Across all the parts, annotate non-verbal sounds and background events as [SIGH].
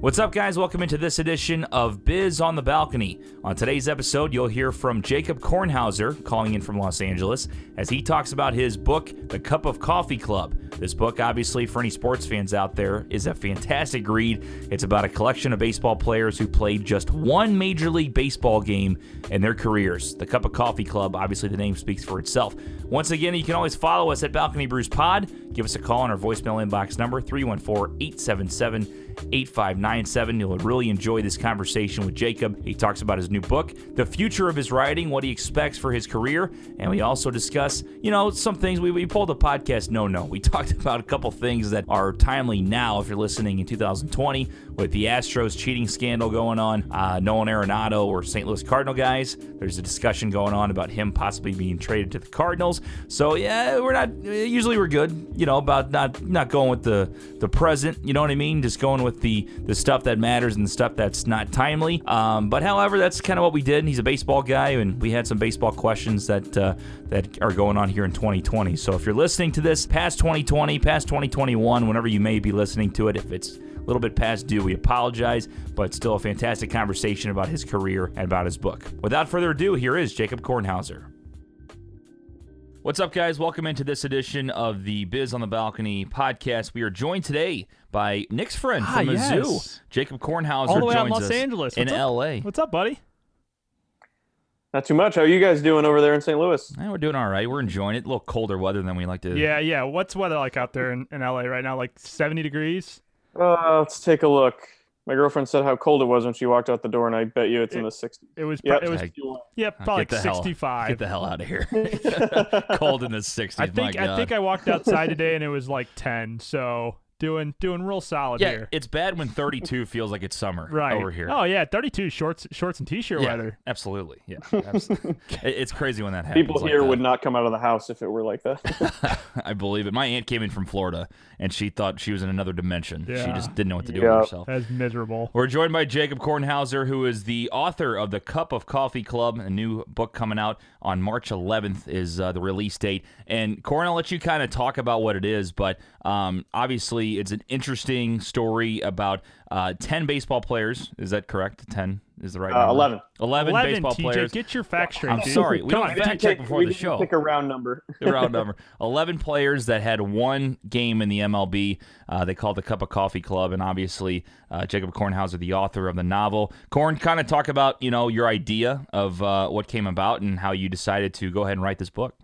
What's up, guys? Welcome into this edition of Biz on the Balcony. On today's episode, you'll hear from Jacob Kornhauser, calling in from Los Angeles, as he talks about his book, The Cup of Coffee Club. This book, obviously, for any sports fans out there, is a fantastic read. It's about a collection of baseball players who played just one Major League Baseball game in their careers. The Cup of Coffee Club, obviously, the name speaks for itself. Once again, you can always follow us at Balcony Brews Pod. Give us a call on our voicemail inbox number, 314 877 8597. You'll really enjoy this conversation with Jacob. He talks about his new book, the future of his writing, what he expects for his career, and we also discuss, you know, some things. We, we pulled the podcast no no. We [LAUGHS] talked about a couple things that are timely now if you're listening in 2020 with the Astros cheating scandal going on, uh, Nolan Arenado or St. Louis Cardinal guys. There's a discussion going on about him possibly being traded to the Cardinals. So yeah, we're not usually we're good, you know, about not not going with the the present. You know what I mean? Just going with the the stuff that matters and the stuff that's not timely. Um, but however, that's kind of what we did. He's a baseball guy, and we had some baseball questions that uh, that are going on here in 2020. So if you're listening to this past 2020, past 2021, whenever you may be listening to it, if it's little bit past due, we apologize, but still a fantastic conversation about his career and about his book. Without further ado, here is Jacob Kornhauser. What's up, guys? Welcome into this edition of the Biz on the Balcony podcast. We are joined today by Nick's friend Ah, from yes. Mizzou, Jacob Kornhauser, All the way out joins in Los us Angeles. in What's up? LA. What's up, buddy? Not too much. How are you guys doing over there in St. Louis? Eh, we're doing all right. We're enjoying it. A little colder weather than we like to. Yeah, yeah. What's weather like out there in, in LA right now? Like 70 degrees? Uh, let's take a look. My girlfriend said how cold it was when she walked out the door, and I bet you it's in the 60s. It was, Yep. it was, Heck, yeah, probably get the like hell- 65. Get the hell out of here. [LAUGHS] Cold in the 60s. I think, my God. I think I walked outside today and it was like 10. So doing, doing real solid yeah, here. it's bad when 32 feels like it's summer [LAUGHS] Right. over here. Oh, yeah. 32 shorts, shorts and t-shirt yeah, weather. absolutely. Yeah, [LAUGHS] absolutely. It's crazy when that happens. People here that. would not come out of the house if it were like that. [LAUGHS] I believe it. My aunt came in from Florida, and she thought she was in another dimension. Yeah. She just didn't know what to do Yeah. with herself. That's miserable. We're joined by Jacob Kornhauser, who is the author of the Cup of Coffee Club, a new book coming out on March 11th is uh, the release date. And Corn, I'll let you kind of talk about what it is, but um, obviously it's an interesting story about uh, 10 baseball players. Is that correct? 10 is the right Uh, number? 11. 11, 11, baseball TJ. players. Get your facts straight, I'm dude. sorry. We Come don't on. fact check before we the show. Pick a round number. the round number. 11 players that had one game in the MLB. Uh, they called the Cup of Coffee Club, and obviously uh, Jacob Kornhauser, the author of the novel. Korn, kind of talk about you know your idea of uh, what came about and how you decided to go ahead and write this book.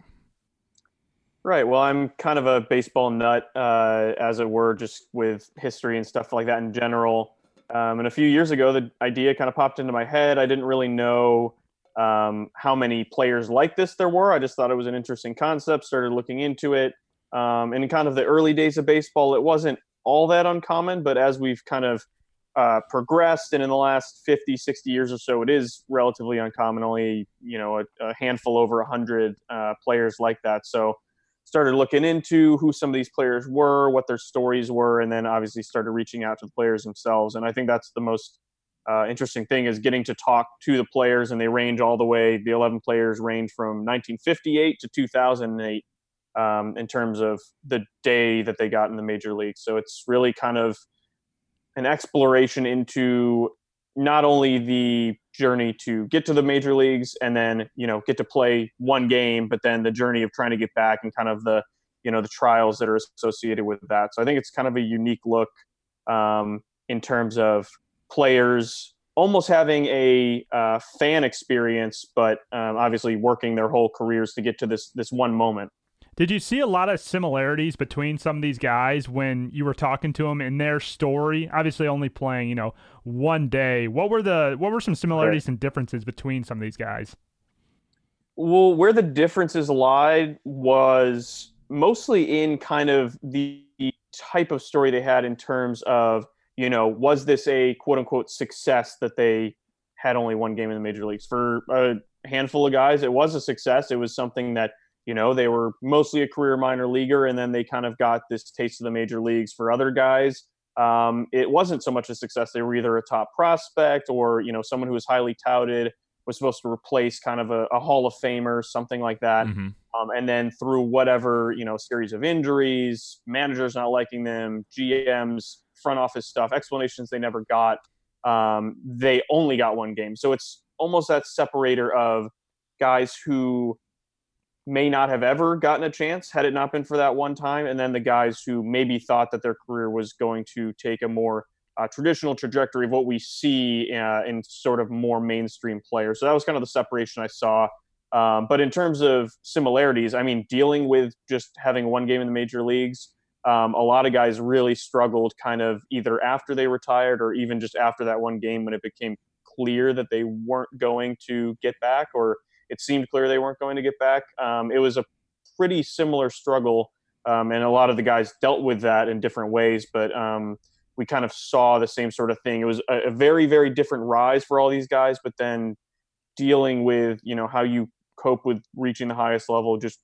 Right. Well, I'm kind of a baseball nut, uh, as it were, just with history and stuff like that in general. Um, and a few years ago, the idea kind of popped into my head. I didn't really know um, how many players like this there were. I just thought it was an interesting concept, started looking into it. Um, and in kind of the early days of baseball, it wasn't all that uncommon, but as we've kind of uh, progressed and in the last 50, 60 years or so, it is relatively uncommon. Only, you know, a, a handful over 100 uh, players like that. So, started looking into who some of these players were, what their stories were, and then obviously started reaching out to the players themselves. And I think that's the most uh, interesting thing is getting to talk to the players, and they range all the way. The 11 players range from 1958 to 2008 um, in terms of the day that they got in the major league. So it's really kind of an exploration into not only the journey to get to the major leagues and then you know get to play one game but then the journey of trying to get back and kind of the you know the trials that are associated with that. So i think it's kind of a unique look um, in terms of players almost having a uh, fan experience but um, obviously working their whole careers to get to this this one moment Did you see a lot of similarities between some of these guys when you were talking to them in their story? Obviously, only playing you know one day. What were the what were some similarities and differences between some of these guys? Well, where the differences lied was mostly in kind of the type of story they had in terms of, you know, was this a quote unquote success that they had only one game in the major leagues? For a handful of guys, it was a success. It was something that, you know, they were mostly a career minor leaguer and then they kind of got this taste of the major leagues. For other guys, um, it wasn't so much a success. They were either a top prospect or, you know, someone who was highly touted was supposed to replace kind of a, a Hall of Famer, something like that. Mhm. Um, and then through whatever you know series of injuries, managers not liking them, GMs front office stuff, explanations they never got. Um, they only got one game, so it's almost that separator of guys who may not have ever gotten a chance had it not been for that one time, and then the guys who maybe thought that their career was going to take a more uh, traditional trajectory of what we see uh, in sort of more mainstream players. So that was kind of the separation I saw. Um, but in terms of similarities, I mean, dealing with just having one game in the major leagues, um, a lot of guys really struggled kind of either after they retired or even just after that one game when it became clear that they weren't going to get back or it seemed clear they weren't going to get back. Um, it was a pretty similar struggle, um, and a lot of the guys dealt with that in different ways. But um, we kind of saw the same sort of thing. It was a, a, very, very different rise for all these guys, but then dealing with you know how you cope with reaching the highest level just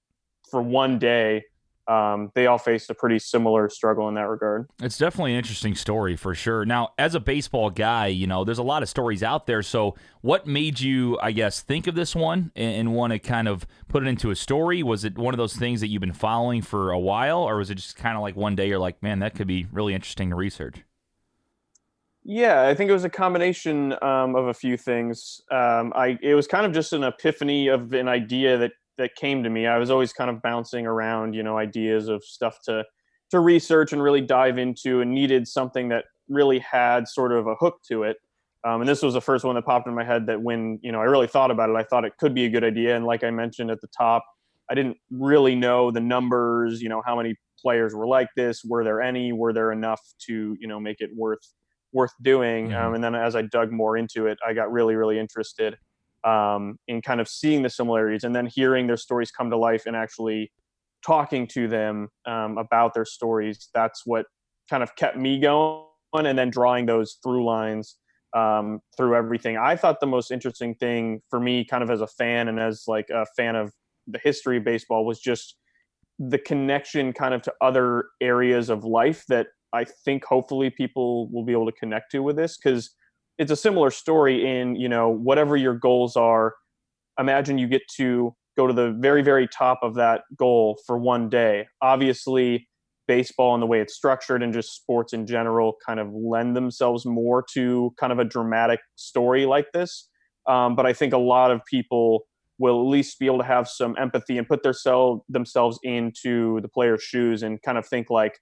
for one day um, they all faced a pretty similar struggle in that regard. It's definitely an interesting story for sure. Now, as a baseball guy, you know, there's a lot of stories out there. So, what made you, I guess, think of this one and, and want to kind of put it into a story? Was it one of those things that you've been following for a while, or was it just kind of like one day you're like, man, that could be really interesting to research? Yeah, I think it was a combination um, of a few things. Um, I it was kind of just an epiphany of an idea that that came to me. I was always kind of bouncing around, you know, ideas of stuff to to research and really dive into, and needed something that really had sort of a hook to it. Um, and this was the first one that popped in my head that when you know I really thought about it, I thought it could be a good idea. And like I mentioned at the top, I didn't really know the numbers, you know, how many players were like this, were there any, were there enough to you know make it worth worth doing. Mm-hmm. Um, and then as I dug more into it, I got really really interested um, in kind of seeing the similarities and then hearing their stories come to life and actually talking to them um, about their stories. That's what kind of kept me going and then drawing those through lines um, through everything. I thought the most interesting thing for me, kind of as a fan and as like a fan of the history of baseball, was just the connection kind of to other areas of life that I think hopefully people will be able to connect to with this because it's a similar story in you know whatever your goals are. Imagine you get to go to the very very top of that goal for one day. Obviously baseball and the way it's structured and just sports in general kind of lend themselves more to kind of a dramatic story like this. Um, but i think a lot of people will at least be able to have some empathy and put their self, themselves into the player's shoes and kind of think like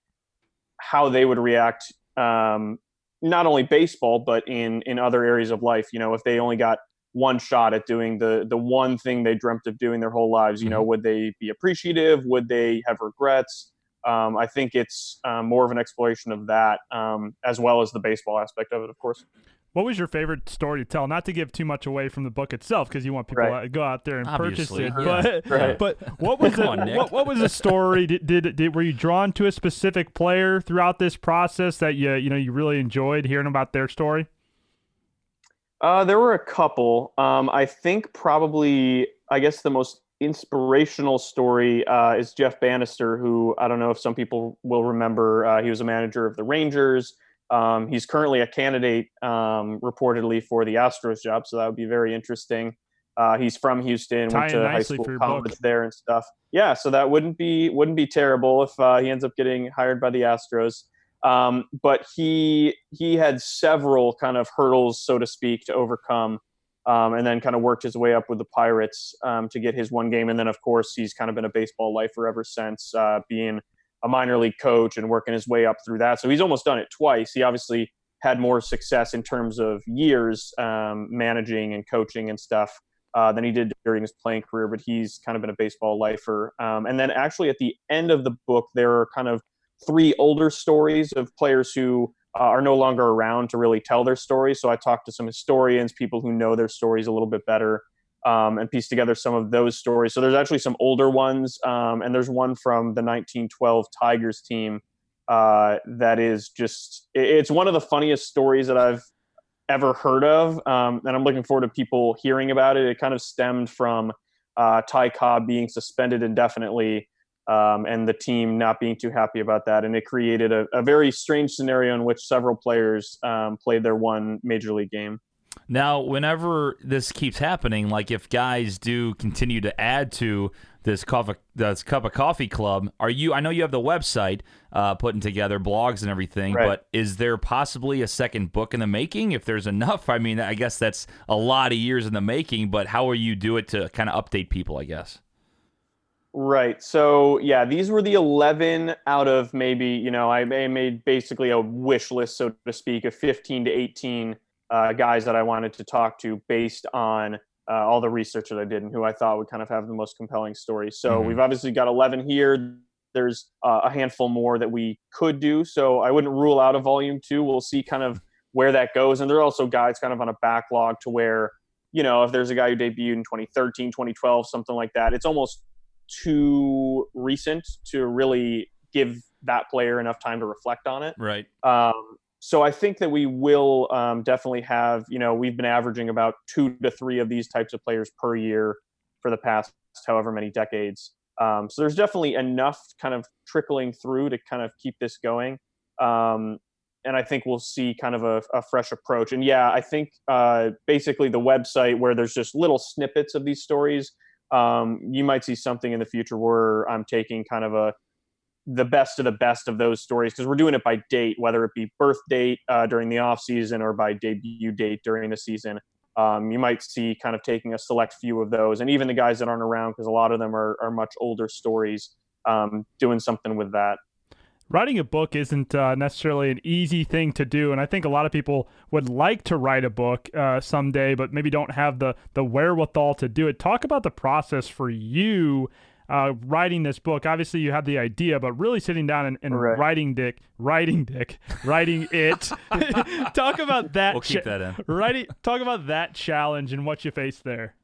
how they would react um, not only baseball but in in other areas of life you know if they only got one shot at doing the the one thing they dreamt of doing their whole lives you know mm-hmm. would they be appreciative? Would they have regrets? Um, i think it's um, more of an exploration of that um, as well as the baseball aspect of it of course what was your favorite story to tell? Not to give too much away from the book itself, because you want people right. to go out there and Obviously, purchase it. But [LAUGHS] right. but what was the, on, what, what, was the story? Did, did, did were you drawn to a specific player throughout this process that you you know you really enjoyed hearing about their story? Uh, there were a couple. Um, I think probably I guess the most inspirational story uh, is Jeff Banister, who I don't know if some people will remember. Uh, he was a manager of the Rangers. Um, he's currently a candidate um, reportedly for the Astros job, so that would be very interesting. Uh, he's from Houston, went to high school, college book. there, and stuff. Yeah, so that wouldn't be wouldn't be terrible if uh, he ends up getting hired by the Astros. Um, but he he had several kind of hurdles, so to speak, to overcome, um, and then kind of worked his way up with the Pirates um, to get his one game. And then, of course, he's kind of been a baseball lifer ever since, uh, being a minor league coach and working his way up through that. So he's almost done it twice. He obviously had more success in terms of years um, managing and coaching and stuff uh, than he did during his playing career, but he's kind of been a baseball lifer. Um, and then actually at the end of the book, there are kind of three older stories of players who uh, are no longer around to really tell their stories. So I talked to some historians, people who know their stories a little bit better um, and piece together some of those stories. So there's actually some older ones, um, and there's one from the 1912 Tigers team uh, that is just it's one of the funniest stories that I've ever heard of, um, and I'm looking forward to people hearing about it. It kind of stemmed from uh, Ty Cobb being suspended indefinitely. Um, and the team not being too happy about that. And it created a, a very strange scenario in which several players um, played their one major league game. Now, whenever this keeps happening, like if guys do continue to add to this coffee, this cup of coffee club. Are you? I know you have the website uh, putting together blogs and everything, Right. but is there possibly a second book in the making? If there's enough, I mean, I guess that's a lot of years in the making. But how will you do it to kind of update people? I guess. Right. So yeah, these were the eleven out of maybe you know I I made basically a wish list, so to speak, of fifteen to eighteen uh, guys that I wanted to talk to based on uh, all the research that I did and who I thought would kind of have the most compelling stories. So Mhm. we've obviously got eleven here. There's uh, a handful more that we could do. So I wouldn't rule out a volume two. We'll see kind of where that goes. And there are also guys kind of on a backlog to where you know if there's a guy who debuted in 2013, 2012, something like that. It's almost too recent to really give that player enough time to reflect on it. Right. Um, so I think that we will um, definitely have, you know, we've been averaging about two to three of these types of players per year for the past however many decades. Um, so there's definitely enough kind of trickling through to kind of keep this going. Um, and I think we'll see kind of a, a fresh approach. And yeah, I think uh, basically the website where there's just little snippets of these stories, um, you might see something in the future where I'm taking kind of a the best of the best of those stories because we're doing it by date, whether it be birth date uh, during the off season or by debut date during the season. Um, you might see kind of taking a select few of those, and even the guys that aren't around because a lot of them are, are much older stories, um, doing something with that. Writing a book isn't uh, necessarily an easy thing to do, and I think a lot of people would like to write a book uh, someday, but maybe don't have the the wherewithal to do it. Talk about the process for you uh, writing this book. Obviously, you had the idea, but really sitting down and, and Right. writing Dick, writing Dick, writing it. [LAUGHS] [LAUGHS] talk about that. We'll keep cha- that in. [LAUGHS] Writing. Talk about that challenge and what you faced there.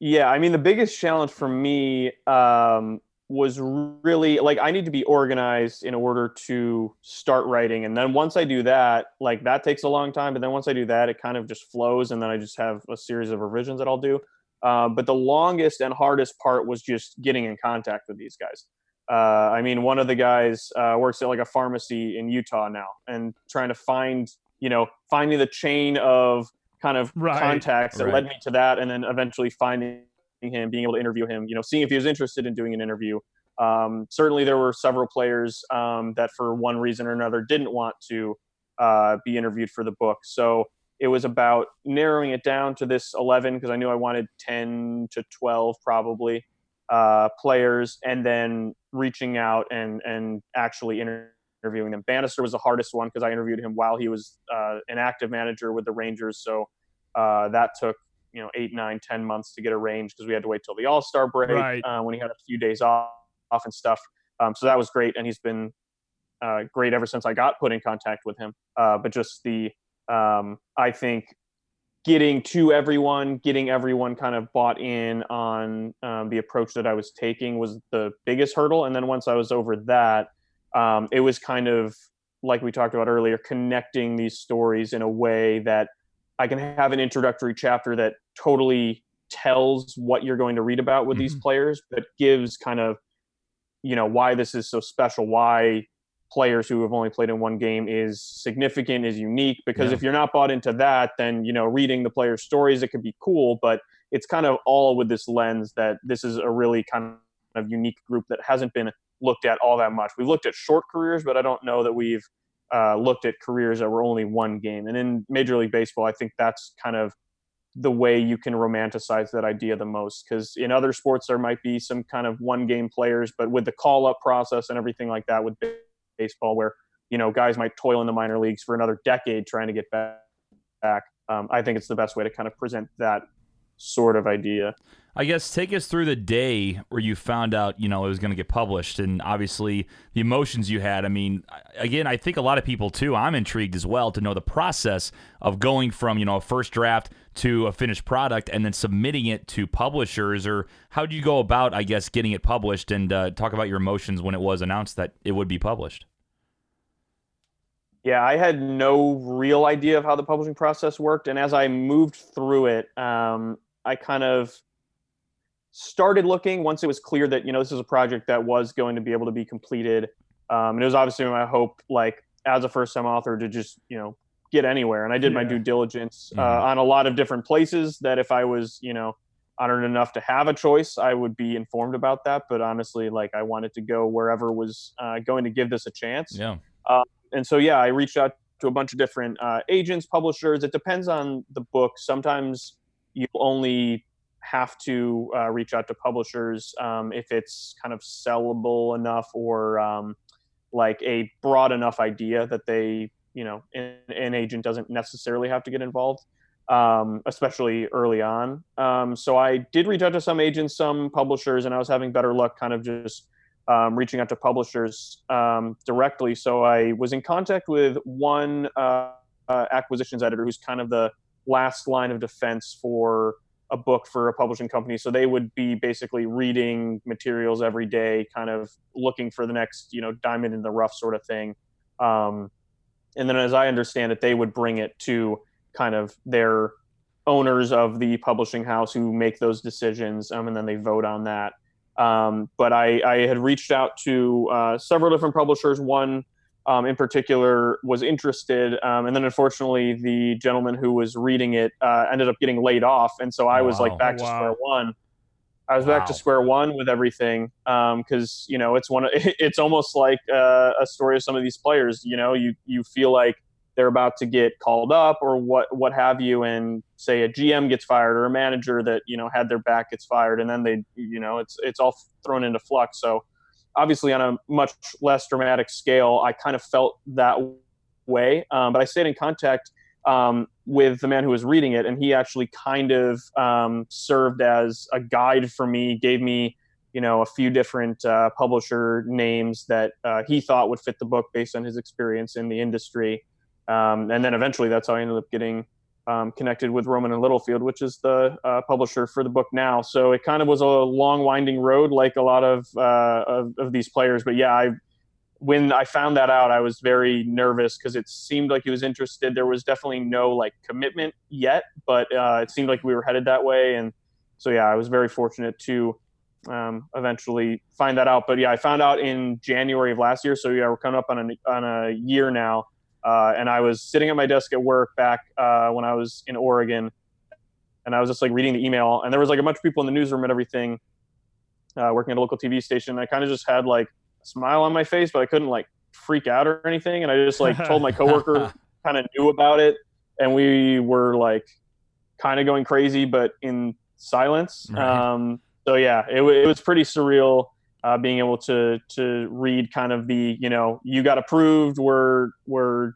Yeah, I mean the biggest challenge for me um, was really like I need to be organized in order to start writing, and then once I do that, like that takes a long time. But then once I do that, it kind of just flows, and then I just have a series of revisions that I'll do. Uh, but the longest and hardest part was just getting in contact with these guys. Uh, I mean, one of the guys uh, works at like a pharmacy in Utah now, and trying to find, you know, finding the chain of kind of Right. contacts that Right. led me to that, and then eventually finding him, being able to interview him, you know, seeing if he was interested in doing an interview. Um, certainly, there were several players um, that, for one reason or another, didn't want to uh, be interviewed for the book. So it was about narrowing it down to this 11 because I knew I wanted 10 to 12 probably uh, players, and then reaching out and and actually interviewing them. Banister was the hardest one because I interviewed him while he was uh, an active manager with the Rangers, so uh, that took you know eight, nine, ten months to get arranged because we had to wait till the All Star break Right. uh, when he had a few days off, off and stuff. Um, so that was great, and he's been uh, great ever since I got put in contact with him. Uh, but just the um, I think getting to everyone, getting everyone kind of bought in on um, the approach that I was taking was the biggest hurdle. And then once I was over that, um, it was kind of like we talked about earlier, connecting these stories in a way that I can have an introductory chapter that totally tells what you're going to read about with these Mhm. players, but gives kind of, you know, why this is so special, why players who have only played in one game is significant, is unique. Because Yeah. if you're not bought into that, then you know, reading the players' stories, it could be cool, but it's kind of all with this lens that this is a really kind of unique group that hasn't been looked at all that much. We've looked at short careers, but I don't know that we've uh, looked at careers that were only one game. And in Major League Baseball, I think that's kind of the way you can romanticize that idea the most. Because in other sports, there might be some kind of one game players, but with the call up process and everything like that with baseball, where you know guys might toil in the minor leagues for another decade trying to get back. Um, I think it's the best way to kind of present that sort of idea. I guess take us through the day where you found out, you know, it was going to get published, and obviously the emotions you had. I mean, again, I think a lot of people too. I'm intrigued as well to know the process of going from, you know, a first draft to a finished product and then submitting it to publishers. Or how do you go about, I guess, getting it published? And uh, talk about your emotions when it was announced that it would be published. Yeah, I had no real idea of how the publishing process worked, and as I moved through it, um, I kind of started looking once it was clear that you know this is a project that was going to be able to be completed. Um, and it was obviously my hope, like as a first-time author, to just you know get anywhere. And I did my due diligence uh, Mhm. on a lot of different places. That if I was you know honored enough to have a choice, I would be informed about that. But honestly, like I wanted to go wherever was uh, going to give this a chance. Yeah. Uh, and so, yeah, I reached out to a bunch of different uh, agents, publishers. It depends on the book. Sometimes you only have to uh, reach out to publishers um, if it's kind of sellable enough or um, like a broad enough idea that they, you know, an, an agent doesn't necessarily have to get involved um, especially early on. Um, so I did reach out to some agents, some publishers, and I was having better luck kind of just um, reaching out to publishers um, directly. So I was in contact with one uh, uh, acquisitions editor who's kind of the last line of defense for a book for a publishing company. So they would be basically reading materials every day, kind of looking for the next, you know, diamond in the rough sort of thing. Um, and then, as I understand it, they would bring it to kind of their owners of the publishing house who make those decisions, um, and then they vote on that. Um, but I, I, had reached out to uh, several different publishers. One um, in particular was interested, um, and then unfortunately, the gentleman who was reading it uh, ended up getting laid off, and so I was like back to square one. I was wow. back to square one with everything because um, you know it's one. Of, [LAUGHS] it's almost like uh, a story of some of these players. You know, you you feel like they're about to get called up or what what have you. And say a GM gets fired or a manager that you know had their back gets fired and then they you know it's it's all thrown into flux. So obviously on a much less dramatic scale I kind of felt that way. Um, but I stayed in contact um, with the man who was reading it and he actually kind of um, served as a guide for me gave me you know a few different uh, publisher names that uh, he thought would fit the book based on his experience in the industry um, and then eventually that's how I ended up getting um, connected with Rowman and Littlefield, which is the uh, publisher for the book now. So it kind of was a long, winding road, like a lot of, uh, of, of these players. But yeah, I when I found that out, I was very nervous because it seemed like he was interested. There was definitely no like commitment yet, but uh, it seemed like we were headed that way. And so yeah, I was very fortunate to um, eventually find that out. But yeah, I found out in January of last year. So yeah, we're coming up on a on a year now. Uh, and I was sitting at my desk at work back uh, when I was in Oregon, and I was just like reading the email, and there was like a bunch of people in the newsroom and everything, uh, working at a local TV station. I kind of just had like a smile on my face, but I couldn't like freak out or anything, and I just like told my coworker [LAUGHS] kind of knew about it, and we were like kind of going crazy, but in silence. Right. Um, so yeah, it, it was pretty surreal uh, being able to to read kind of the you know you got approved we're we're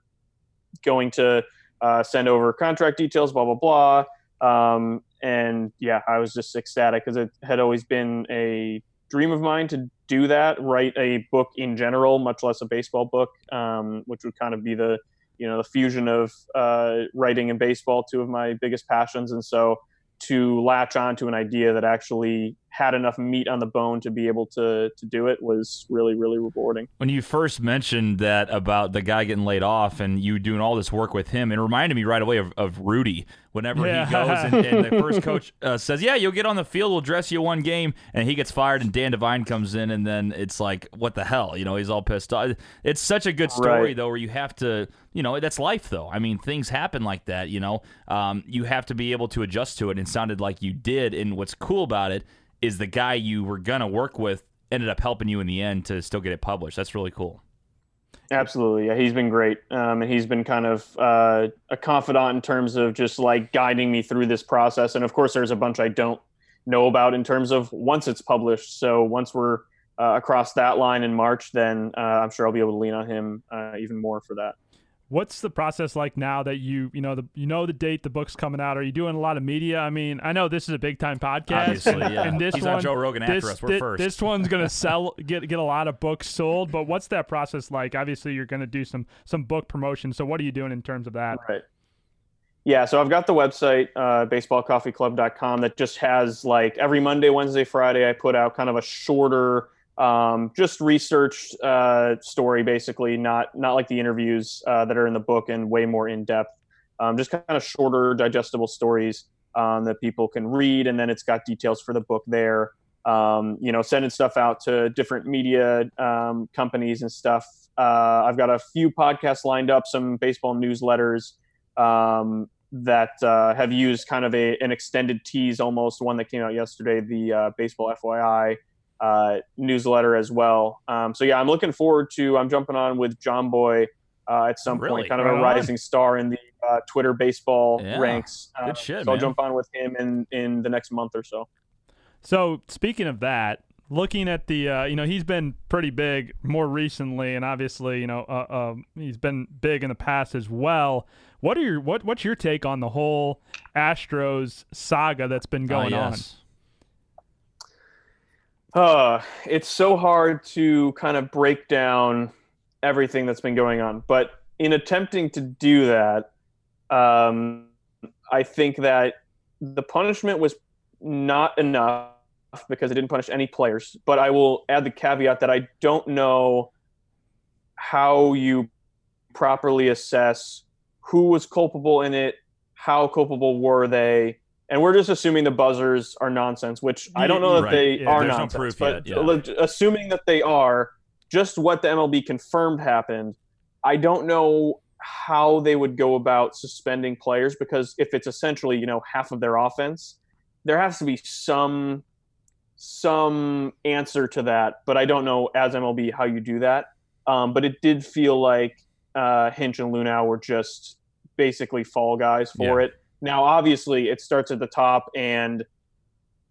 going to uh, send over contract details blah blah blah. Um, and yeah i was just ecstatic because it had always been a dream of mine to do that write a book in general much less a baseball book um, which would kind of be the you know the fusion of uh, writing and baseball two of my biggest passions. And so to latch on to an idea that actually had enough meat on the bone to be able to to do it was really really rewarding. When you first mentioned that about the guy getting laid off and you doing all this work with him, it reminded me right away of, of Rudy. Whenever yeah. he goes and, and, the first [LAUGHS] coach uh, says, "Yeah, you'll get on the field, we'll dress you one game," and he gets fired, and Dan Devine comes in, and then it's like, "What the hell?" You know, he's all pissed off. It's such a good story right. though, where you have to, you know, that's life though. I mean, things happen like that. You know, um, you have to be able to adjust to it. And it sounded like you did. And what's cool about it is the guy you were gonna work with ended up helping you in the end to still get it published. That's really cool. Absolutely, yeah, he's been great, um, and he's been kind of uh, a confidant in terms of just like guiding me through this process. And of course, there's a bunch I don't know about in terms of once it's published. So once we're uh, across that line in March, then uh, I'm sure I'll be able to lean on him uh, even more for that. What's the process like now that you you know the you know the date the book's coming out? Are you doing a lot of media? I mean, I know this is a big time podcast, Obviously, [LAUGHS] yeah. and this He's one, on Joe Rogan this, after us. We're this, first. This one's gonna [LAUGHS] sell get get a lot of books sold. But what's that process like? Obviously, you're gonna do some some book promotion. So what are you doing in terms of that? Right. Yeah, so I've got the website, uh, baseballcoffeeclub.com, that just has like every Monday, Wednesday, Friday, I put out kind of a shorter um, just research uh, story basically not not like the interviews uh, that are in the book and way more in depth um, just kind of shorter digestible stories um, that people can read and then it's got details for the book there. Um, you know sending stuff out to different media um, companies and stuff. Uh, i've got a few podcasts lined up some baseball newsletters um, that uh, have used kind of a an extended tease, almost one that came out yesterday, the uh, baseball FYI uh, newsletter as well. Um, so yeah, I'm looking forward to. I'm jumping on with Jomboy uh, at some Really? point, kind of Right a on. rising star in the uh, Twitter baseball Yeah. ranks. Uh, Good shit, so I'll jump on with him in in the next month or so. So speaking of that, looking at the, uh, you know, he's been pretty big more recently, and obviously, you know, uh, um, he's been big in the past as well. What are your what What's your take on the whole Astros saga that's been going Ah, on? Uh, it's so hard to kind of break down everything that's been going on. But in attempting to do that, um, I think that the punishment was not enough because it didn't punish any players. But I will add the caveat that I don't know how you properly assess who was culpable in it, how culpable were they, and we're just assuming the buzzers are nonsense, which I don't know that Right. they Yeah, are no nonsense. proof but yet, yeah. assuming that they are, just what the MLB confirmed happened, I don't know how they would go about suspending players because if it's essentially you know half of their offense, there has to be some some answer to that. But I don't know as MLB how you do that. Um, but it did feel like uh, Hinch and Luhnow were just basically fall guys for it. Now, obviously, it starts at the top, and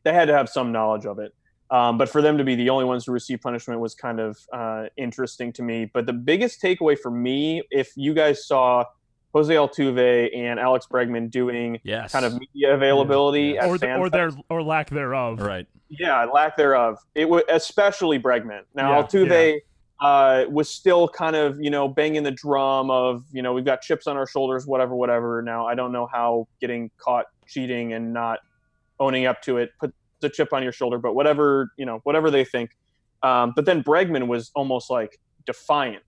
they had to have some knowledge of it. Um, but for them to be the only ones to receive punishment was kind of uh, interesting to me. But the biggest takeaway for me, if you guys saw Jose Altuve and Alex Bregman doing Yes. kind of media availability Yeah. or the, or their or lack thereof. Right. yeah, lack thereof. It was especially Bregman. Now Yeah, Altuve uh, was still kind of you know banging the drum of you know we've got chips on our shoulders, whatever, whatever. Now I don't know how getting caught cheating and not owning up to it puts a chip on your shoulder, but whatever you know, whatever they think. Um, but then Bregman was almost like defiant,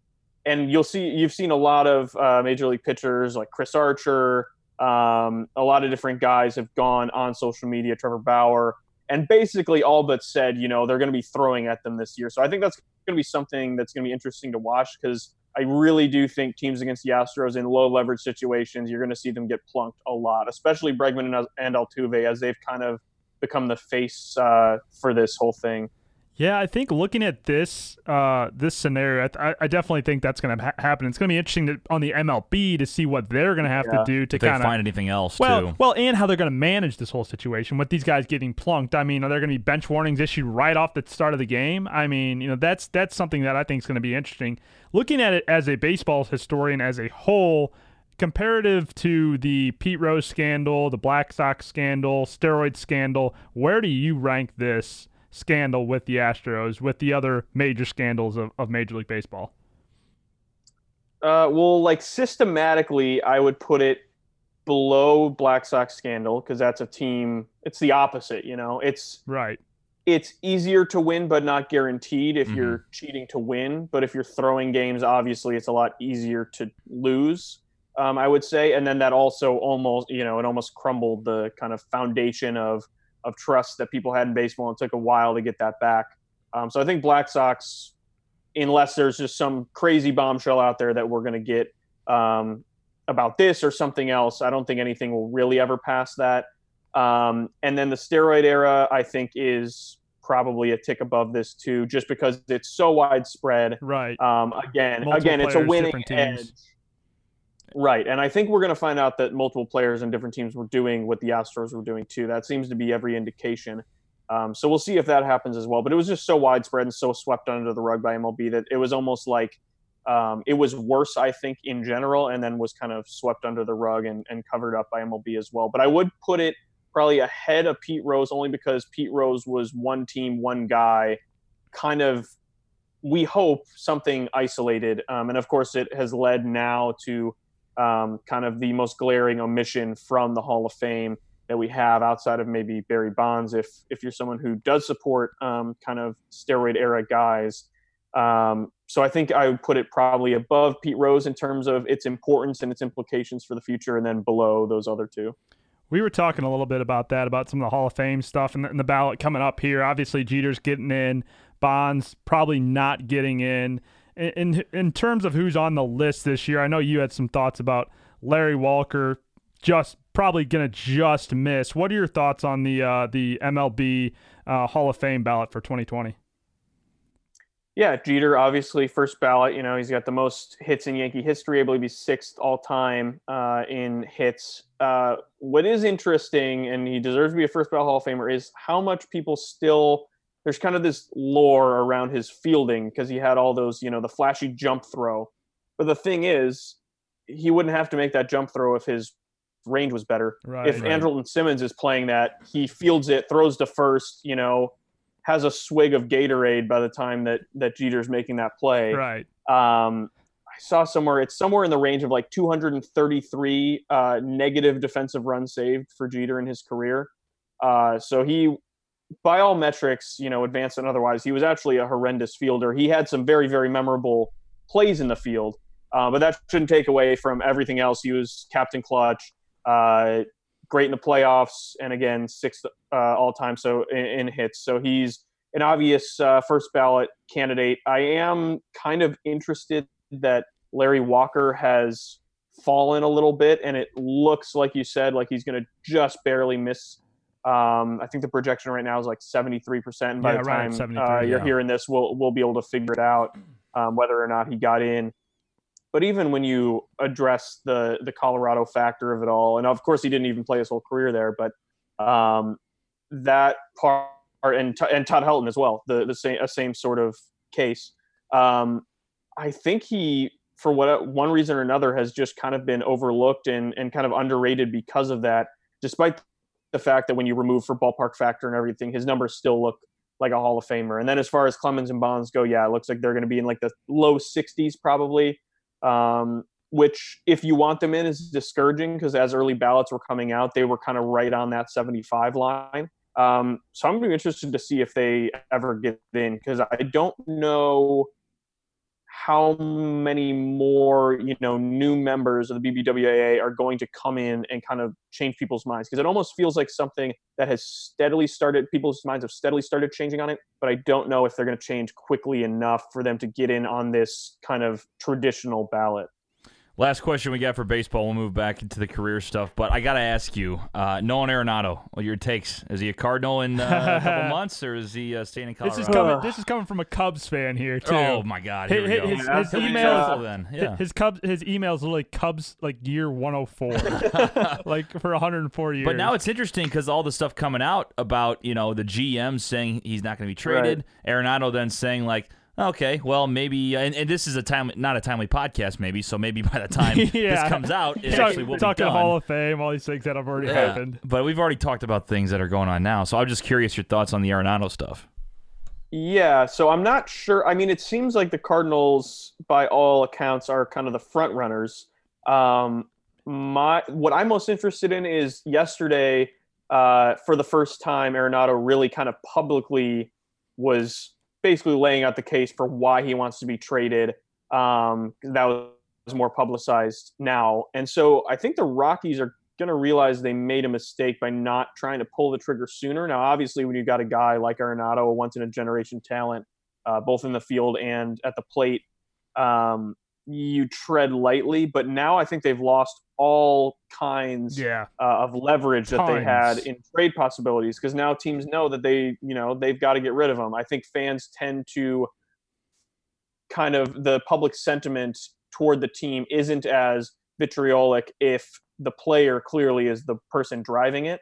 and you'll see you've seen a lot of uh, major league pitchers like Chris Archer. Um, a lot of different guys have gone on social media. Trevor Bauer and basically all but said, you know, they're going to be throwing at them this year. So I think that's going to be something that's going to be interesting to watch because I really do think teams against the Astros in low leverage situations, you're going to see them get plunked a lot, especially Bregman and, Altuve as they've kind of become the face uh, for this whole thing. Yeah, I think looking at this uh, this scenario, I, th- I definitely think that's going to ha- happen. It's going to be interesting to, on the MLB to see what they're going to have Yeah. to do to If they kind find anything else well, too. well, and how they're going to manage this whole situation with these guys getting plunked. I mean, are there going to be bench warnings issued right off the start of the game? I mean, you know, that's that's something that I think is going to be interesting. Looking at it as a baseball historian as a whole, comparative to the Pete Rose scandal, the Black Sox scandal, steroid scandal, where do you rank this scandal with the Astros with the other major scandals of, of Major League Baseball? Uh, well, like systematically, I would put it below Black Sox scandal because that's a team. It's the opposite, you know. It's Right. it's easier to win, but not guaranteed if Mhm. you're cheating to win. But if you're throwing games, obviously, it's a lot easier to lose. Um, I would say, and then that also almost, you know, it almost crumbled the kind of foundation of of trust that people had in baseball, and it took a while to get that back. Um, so I think Black Sox, unless there's just some crazy bombshell out there that we're going to get um, about this or something else, I don't think anything will really ever pass that. Um, and then the steroid era, I think, is probably a tick above this too, just because it's so widespread. Right. Um, again, Multiple again, it's a winning edge. Right, and I think we're going to find out that multiple players and different teams were doing what the Astros were doing too. That seems to be every indication. Um, so we'll see if that happens as well. But it was just so widespread and so swept under the rug by MLB that it was almost like um, it was worse, I think, in general, and then was kind of swept under the rug and, and covered up by MLB as well. But I would put it probably ahead of Pete Rose only because Pete Rose was one team, one guy, kind of. We hope something isolated, um, and of course, it has led now to um, kind of the most glaring omission from the Hall of Fame that we have outside of maybe Barry Bonds. If if you're someone who does support um, kind of steroid era guys, um, so I think I would put it probably above Pete Rose in terms of its importance and its implications for the future, and then below those other two. We were talking a little bit about that, about some of the Hall of Fame stuff and the, and the ballot coming up here. Obviously, Jeter's getting in, Bonds probably not getting in. In, in. terms of who's on the list this year, I know you had some thoughts about Larry Walker just probably gonna just miss. What are your thoughts on the uh, the MLB uh, Hall of Fame ballot for 2020? Yeah, Jeter, obviously first ballot. You know, he's got the most hits in Yankee history. I believe he's sixth all time uh, in hits. Uh, what is interesting, and he deserves to be a first ballot Hall of Famer, is how much people still. There's kind of this lore around his fielding because he had all those, you know, the flashy jump throw. But the thing is, he wouldn't have to make that jump throw if his range was better. Right, if right. Andrelton Simmons is playing that, he fields it, throws to first, you know, has a swig of Gatorade by the time that that Jeter's making that play. Right. Um, I saw somewhere it's somewhere in the range of like 233 uh, negative defensive runs saved for Jeter in his career. Uh, so he, by all metrics, you know, advanced and otherwise, he was actually a horrendous fielder. He had some very very memorable plays in the field, uh, but that shouldn't take away from everything else. He was captain clutch. Uh, great in the playoffs, and again sixth uh, all time. So in, in, hits, so he's an obvious uh, first ballot candidate. I am kind of interested that Larry Walker has fallen a little bit, and it looks like you said like he's going to just barely miss. Um, I think the projection right now is like 73%. And by Yeah, the time 73, uh, you're yeah. hearing this, we'll, we'll be able to figure it out um, whether or not he got in but even when you address the the Colorado factor of it all, and of course he didn't even play his whole career there, but um, that part and and Todd Helton as well, the the same a same sort of case. Um, I think he, for what one reason or another, has just kind of been overlooked and and kind of underrated because of that. Despite the fact that when you remove for ballpark factor and everything, his numbers still look like a Hall of Famer. And then as far as Clemens and Bonds go, yeah, it looks like they're going to be in like the low 60s probably um, which if you want them in is discouraging because as early ballots were coming out, they were kind of right on that 75 line. Um, so I'm going to be interested to see if they ever get in because I don't know how many more you know new members of the BBWAA are going to come in and kind of change people's minds because it almost feels like something that has steadily started people's minds have steadily started changing on it but I don't know if they're going to change quickly enough for them to get in on this kind of traditional ballot. Last question we got for baseball. We'll move back into the career stuff, but I got to ask you, uh, Nolan Arenado, what are your takes? Is he a Cardinal in uh, a [LAUGHS] couple months, or is he uh, staying in Colorado? This is coming. This is coming from a Cubs fan here too. Oh my God! Here we His- go. his- his Yeah, emails- got- then, yeah. His Cubs, his emails are like Cubs, like year 104, [LAUGHS] [LAUGHS] like for 104 years. But now it's interesting because all the stuff coming out about you know the GM saying he's not going to be traded, Arenado then saying like, okay, well maybe, and, and this is a time not a timely podcast maybe, so maybe [LAUGHS] by the time [LAUGHS] Yeah. this comes out, it Talk- actually will talking be done. Hall of Fame, all these things that have already Yeah. happened. But we've already talked about things that are going on now, so I'm just curious your thoughts on the Arenado stuff. Yeah, so I'm not sure. I mean, it seems like the Cardinals, by all accounts, are kind of the front runners. Um, my what I'm most interested in is yesterday, uh, for the first time, Arenado really kind of publicly was basically laying out the case for why he wants to be traded. Um, that was more publicized now, and so I think the Rockies are going to realize they made a mistake by not trying to pull the trigger sooner. Now, obviously, when you've got a guy like Arenado, a once in a generation talent, uh, both in the field and at the plate, um, you tread lightly. But now I think they've lost all kinds Yeah, uh, of leverage that they had in trade possibilities because now teams know that they, you know, they've got to get rid of them. I think fans tend to kind of the public sentiment toward the team isn't as vitriolic if the player clearly is the person driving it.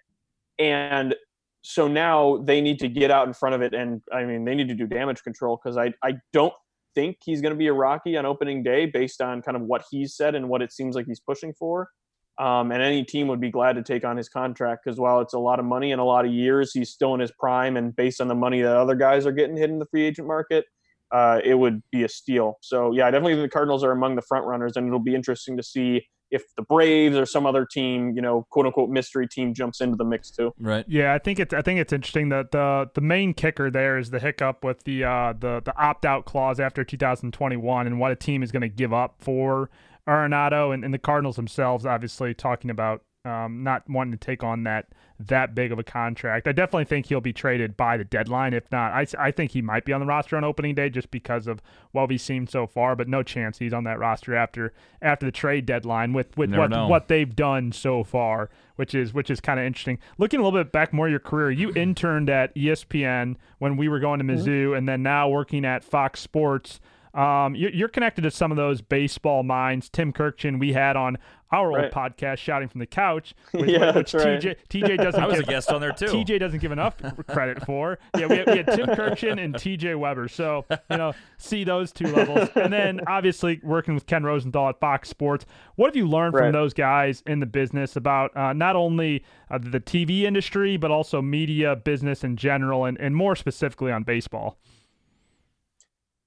And so now they need to get out in front of it and I mean they need to do damage control because I, I don't think he's going to be a Rocky on opening day based on kind of what he's said and what it seems like he's pushing for. Um, and any team would be glad to take on his contract because while it's a lot of money and a lot of years, he's still in his prime. And based on the money that other guys are getting hit in the free agent market, uh, it would be a steal. So yeah, I definitely think the Cardinals are among the front runners, and it'll be interesting to see if the Braves or some other team, you know, quote unquote mystery team, jumps into the mix too. Right. yeah. I think it's I think it's interesting that the the main kicker there is the hiccup with the uh, the the opt out clause after 2021 and what a team is going to give up for Arenado and, and the Cardinals themselves, obviously talking about um, not wanting to take on that that big of a contract. I definitely think he'll be traded by the deadline. If not, I, I think he might be on the roster on opening day just because of what we've seen so far. But no chance he's on that roster after after the trade deadline with with what know. what they've done so far, which is which is kind of interesting. Looking a little bit back more your career, you [CLEARS THROAT] interned at ESPN when we were going to Mizzou, mm-hmm. and then now working at Fox Sports. Um, you're connected to some of those baseball minds. Tim Kurkjian, we had on our old right. podcast, shouting from the couch, [LAUGHS] which, yeah, which TJ right. TJ [LAUGHS] doesn't. I was give, a guest on there too. TJ doesn't give enough credit for. Yeah, we had, we had Tim [LAUGHS] Kurkjian and TJ Weber. So you know, see those two levels, and then obviously working with Ken Rosenthal at Fox Sports. What have you learned right. from those guys in the business about uh, not only uh, the TV industry but also media business in general, and, and more specifically on baseball?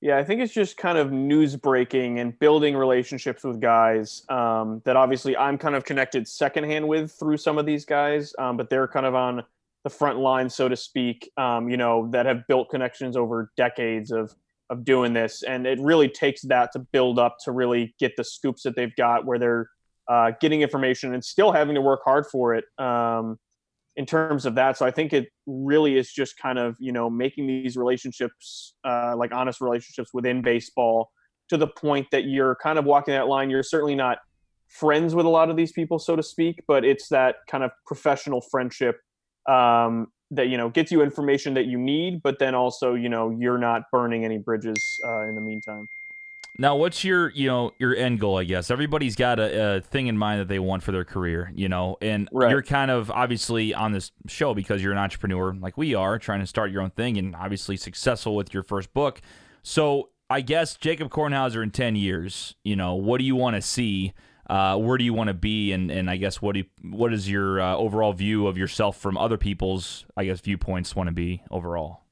Yeah, I think it's just kind of news breaking and building relationships with guys um, that obviously I'm kind of connected secondhand with through some of these guys, um, but they're kind of on the front line, so to speak. Um, you know, that have built connections over decades of of doing this, and it really takes that to build up to really get the scoops that they've got, where they're uh, getting information and still having to work hard for it. Um, in terms of that. So I think it really is just kind of you know making these relationships uh, like honest relationships within baseball to the point that you're kind of walking that line. You're certainly not friends with a lot of these people, so to speak, but it's that kind of professional friendship um, that you know gets you information that you need, but then also you know you're not burning any bridges uh, in the meantime. Now, what's your you know your end goal? I guess everybody's got a, a thing in mind that they want for their career, you know, and right. you're kind of obviously on this show because you're an entrepreneur like we are, trying to start your own thing, and obviously successful with your first book. So, I guess Jacob Kornhauser in ten years, you know, what do you want to see? Uh, where do you want to be? And and I guess what do you, what is your uh, overall view of yourself from other people's I guess viewpoints want to be overall?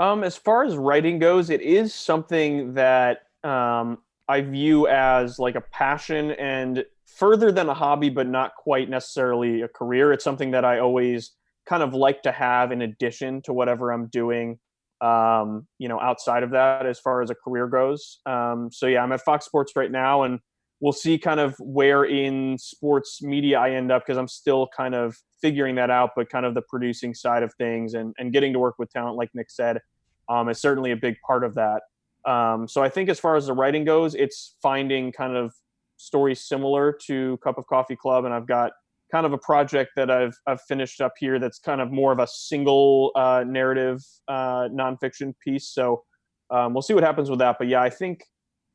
Um, as far as writing goes, it is something that um, I view as like a passion and further than a hobby, but not quite necessarily a career. It's something that I always kind of like to have in addition to whatever I'm doing. Um, you know, outside of that, as far as a career goes. Um, so yeah, I'm at Fox Sports right now, and we'll see kind of where in sports media I end up because I'm still kind of figuring that out. But kind of the producing side of things and and getting to work with talent, like Nick said, um, is certainly a big part of that. Um, so I think as far as the writing goes, it's finding kind of stories similar to Cup of Coffee Club, and I've got kind of a project that I've I've finished up here that's kind of more of a single uh, narrative uh, nonfiction piece. So um, we'll see what happens with that. But yeah, I think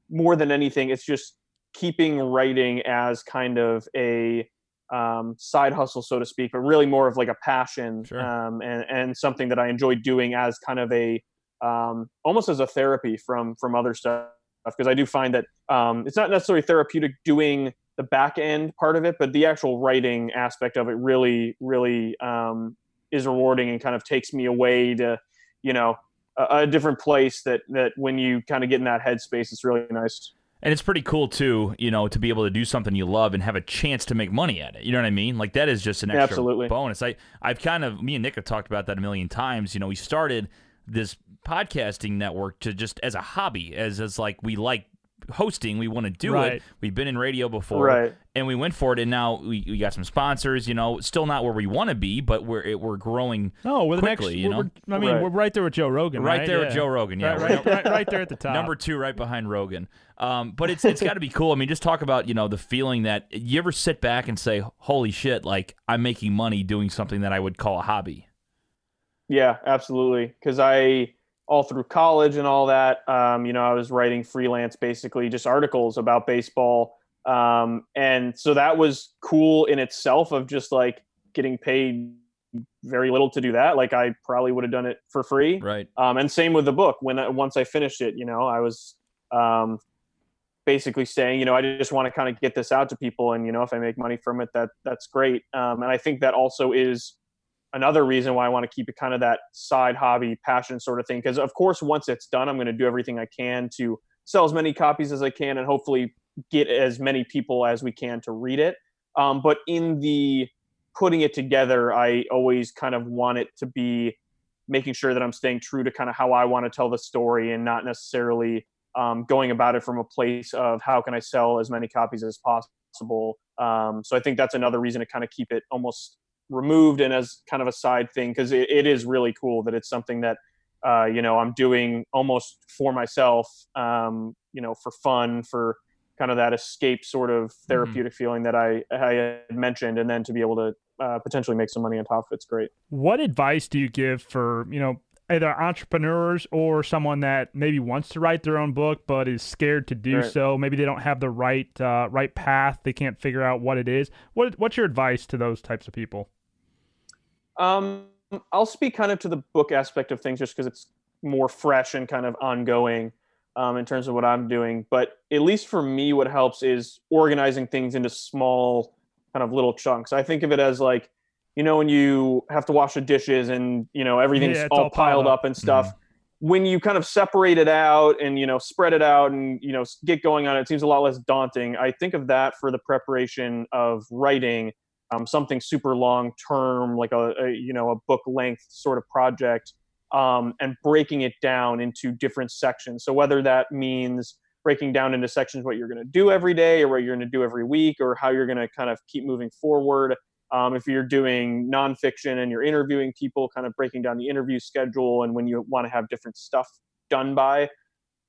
more than anything, it's just keeping writing as kind of a um, side hustle, so to speak, but really more of like a passion sure. um, and and something that I enjoy doing as kind of a um, almost as a therapy from from other stuff because I do find that um, it's not necessarily therapeutic doing the back end part of it, but the actual writing aspect of it really, really um, is rewarding and kind of takes me away to, you know, a, a different place that that when you kind of get in that headspace, it's really nice. And it's pretty cool too, you know, to be able to do something you love and have a chance to make money at it. You know what I mean? Like that is just an extra Absolutely. bonus. I I've kind of me and Nick have talked about that a million times. You know, we started this podcasting network to just as a hobby, as as like we like hosting, we want to do right. it. We've been in radio before, right. and we went for it, and now we, we got some sponsors. You know, still not where we want to be, but we're it, we're growing. No, we're quickly. the next. You know, I mean, right. we're right there with Joe Rogan. Right, right? there yeah. with Joe Rogan. Yeah, right, right, right, there at the top. Number two, right behind Rogan. Um, but it's it's got to be cool. I mean, just talk about you know the feeling that you ever sit back and say, "Holy shit!" Like I'm making money doing something that I would call a hobby. Yeah, absolutely. Because I all through college and all that, um, you know, I was writing freelance, basically just articles about baseball, um, and so that was cool in itself of just like getting paid very little to do that. Like I probably would have done it for free. Right. Um, and same with the book. When I, once I finished it, you know, I was um, basically saying, you know, I just want to kind of get this out to people, and you know, if I make money from it, that that's great. Um, and I think that also is another reason why I want to keep it kind of that side hobby, passion sort of thing. Because of course, once it's done, I'm going to do everything I can to sell as many copies as I can, and hopefully get as many people as we can to read it. Um, but in the putting it together, I always kind of want it to be making sure that I'm staying true to kind of how I want to tell the story and not necessarily um, going about it from a place of how can I sell as many copies as possible. Um, so I think that's another reason to kind of keep it almost removed and as kind of a side thing because it, it is really cool that it's something that uh, you know I'm doing almost for myself, um, you know, for fun, for kind of that escape sort of mm-hmm. therapeutic mm-hmm. feeling that I, I had mentioned, and then to be able to uh, potentially make some money on top of it's great. What advice do you give for you know either entrepreneurs or someone that maybe wants to write their own book but is scared to do right. so? Maybe they don't have the right uh, right path. They can't figure out what it is. What what's your advice to those types of people? Um, I'll speak kind of to the book aspect of things just because it's more fresh and kind of ongoing um, in terms of what I'm doing. But at least for me, what helps is organizing things into small, kind of little chunks. I think of it as like, you know, when you have to wash the dishes and you know everything's yeah, all, all, piled up. up, and stuff. Mm-hmm. When you kind of separate it out and you know spread it out and you know get going on it, it seems a lot less daunting. I think of that for the preparation of writing um, something super long term, like a, a, you know a book length sort of project um, and breaking it down into different sections. So whether that means breaking down into sections what you're going to do every day or what you're going to do every week or how you're going to kind of keep moving forward. Um, if you're doing nonfiction and you're interviewing people, kind of breaking down the interview schedule and when you want to have different stuff done by.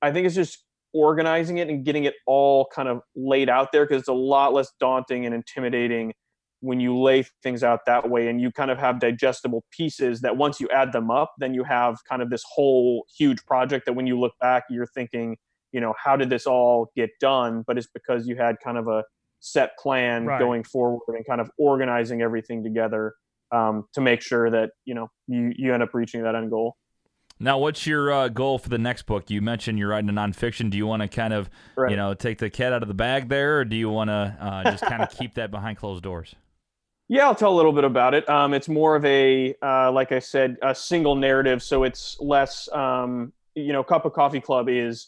I think it's just organizing it and getting it all kind of laid out there because it's a lot less daunting and intimidating when you lay things out that way and you kind of have digestible pieces that once you add them up then you have kind of this whole huge project that when you look back you're thinking you know how did this all get done but it's because you had kind of a set plan right. going forward and kind of organizing everything together um, to make sure that you know you you end up reaching that end goal now, what's your uh, goal for the next book? You mentioned you're writing a nonfiction. Do you want to kind of, right. you know, take the cat out of the bag there, or do you want to uh, just kind of keep that behind closed doors? Yeah, I'll tell a little bit about it. Um, it's more of a, uh, like I said, a single narrative, so it's less. Um, you know, Cup of Coffee Club is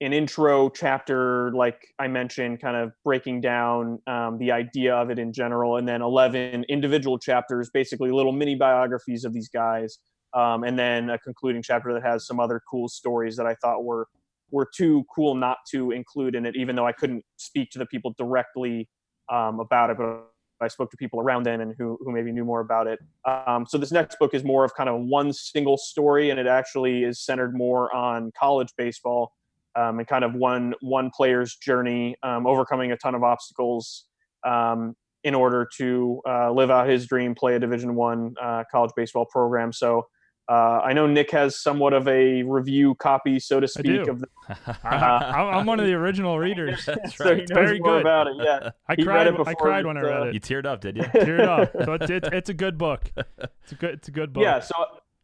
an intro chapter, like I mentioned, kind of breaking down um, the idea of it in general, and then eleven individual chapters, basically little mini biographies of these guys, um, and then a concluding chapter that has some other cool stories that I thought were were too cool not to include in it, even though I couldn't speak to the people directly um, about it, but I spoke to people around them and who, who maybe knew more about it. Um, so this next book is more of kind of one single story, and it actually is centered more on college baseball um, and kind of one one player's journey, um, overcoming a ton of obstacles um, in order to uh, live out his dream, play a Division One uh, college baseball program. So uh, I know Nick has somewhat of a review copy, so to speak. Of the, [LAUGHS] I, am one of the original readers. That's [LAUGHS] so right. It's very good about it. Yeah, [LAUGHS] I he cried. I cried when I read it. You teared up, did you? teared up. So it's, it's, it's a good book. It's a good it's a good book. Yeah. So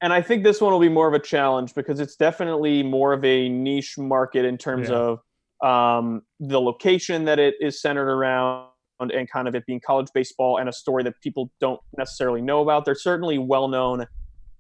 and I think this one will be more of a challenge because it's definitely more of a niche market in terms yeah. of um, the location that it is centered around and kind of it being college baseball and a story that people don't necessarily know about. They're certainly well known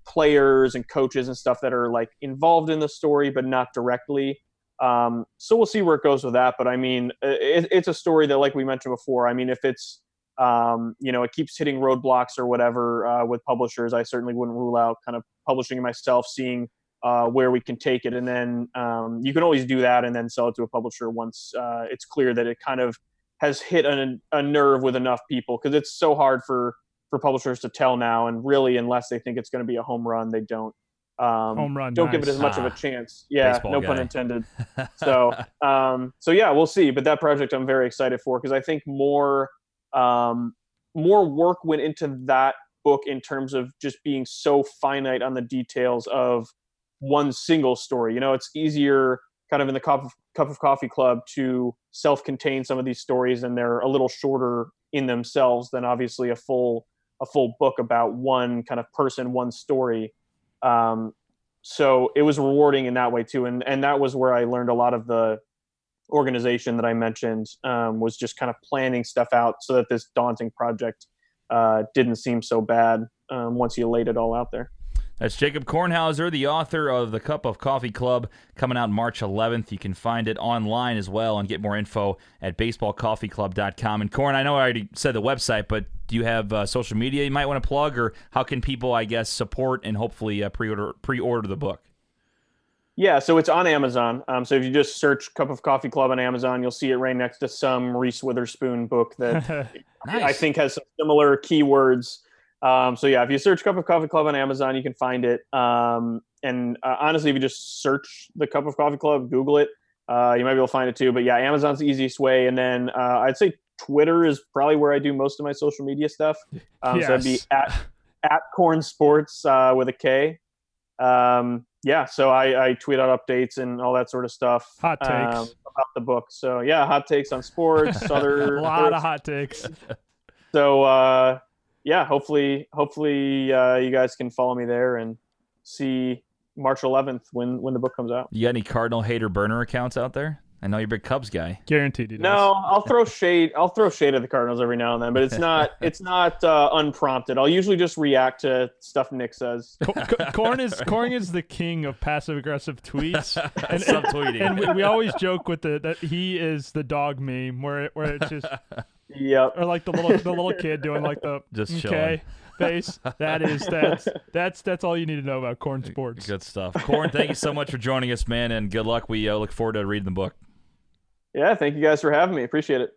players and coaches and stuff that are like involved in the story but not directly. Um, so we'll see where it goes with that but i mean it, it's a story that like we mentioned before i mean if it's um, you know it keeps hitting roadblocks or whatever uh, with publishers i certainly wouldn't rule out kind of publishing myself seeing uh, where we can take it and then um, you can always do that and then sell it to a publisher once uh, it's clear that it kind of has hit a, a nerve with enough people because it's so hard for for publishers to tell now. And really, unless they think it's going to be a home run, they don't. Um, home run. Don't nice. give it as much ah, of a ah, chance. Yeah, no guy. pun intended. [LAUGHS] so, um, so yeah, we'll see. But that project I'm very excited for because I think more, um, more work went into that book in terms of just being so finite on the details of one single story. You know, it's easier kind of in the cup of, cup of coffee club to self-contain some of these stories and they're a little shorter in themselves than obviously a full a full book about one kind of person, one story. Um, so it was rewarding in that way too, and and that was where I learned a lot of the organization that I mentioned um, was just kind of planning stuff out so that this daunting project uh, didn't seem so bad um, once you laid it all out there. That's Jacob Kornhauser, the author of The Cup of Coffee Club, coming out March 11th. You can find it online as well and get more info at baseballcoffeeclub.com. And Corn, I know I already said the website, but do you have uh, social media you might want to plug, or how can people, I guess, support and hopefully uh, pre-order pre-order the book? Yeah, so it's on Amazon. Um, so if you just search "Cup of Coffee Club" on Amazon, you'll see it right next to some Reese Witherspoon book that [LAUGHS] Nice. I think has some similar keywords. Um, so yeah, if you search "Cup of Coffee Club" on Amazon, you can find it. Um, and uh, honestly, if you just search the Cup of Coffee Club, Google it, uh, you might be able to find it too. But yeah, Amazon's the easiest way. And then uh, I'd say Twitter is probably where I do most of my social media stuff. Um, So it'd be at at Korn Sports uh, with a K. Um, yeah, so I, I tweet out updates and all that sort of stuff. Hot takes. um, about the book. So yeah, hot takes on sports, [LAUGHS] other a lot of hot takes. so uh, yeah, hopefully, hopefully uh, you guys can follow me there and see March 11th when when the book comes out. You got any Cardinal hater burner accounts out there? I know you're a big Cubs guy. Guaranteed he does. No, I'll throw shade. I'll throw shade at the Cardinals every now and then, but it's [LAUGHS] not it's not uh, unprompted. I'll usually just react to stuff Nick says. Co- co- Corn is Corn is the king of passive aggressive tweets, [LAUGHS] and, Subtweeting. and we, we always joke with the that he is the dog meme where where it's just [LAUGHS] Yep. or like the little the little kid doing like the [LAUGHS] Just okay face. That is that's [LAUGHS] that's that's all you need to know about Corn sports. Good stuff. Corn, thank you so much for joining us, man, and good luck. We uh, look forward to reading the book. Yeah. Thank you guys for having me. Appreciate it.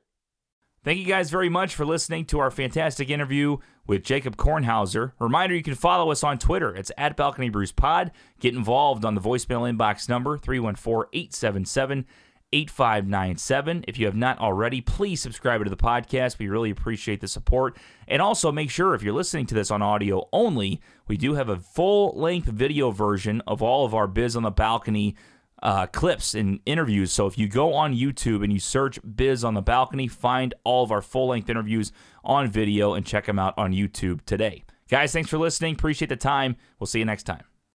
Thank you guys very much for listening to our fantastic interview with Jacob Kornhauser. Reminder you can follow us on Twitter. It's at Balcony Brews Pod. Get involved on the voicemail inbox number 314 877 8597. If you have not already, please subscribe to the podcast. We really appreciate the support. And also make sure if you're listening to this on audio only, we do have a full length video version of all of our Biz on the Balcony uh, clips and interviews. So if you go on YouTube and you search Biz on the Balcony, find all of our full length interviews on video and check them out on YouTube today. Guys, thanks for listening. Appreciate the time. We'll see you next time.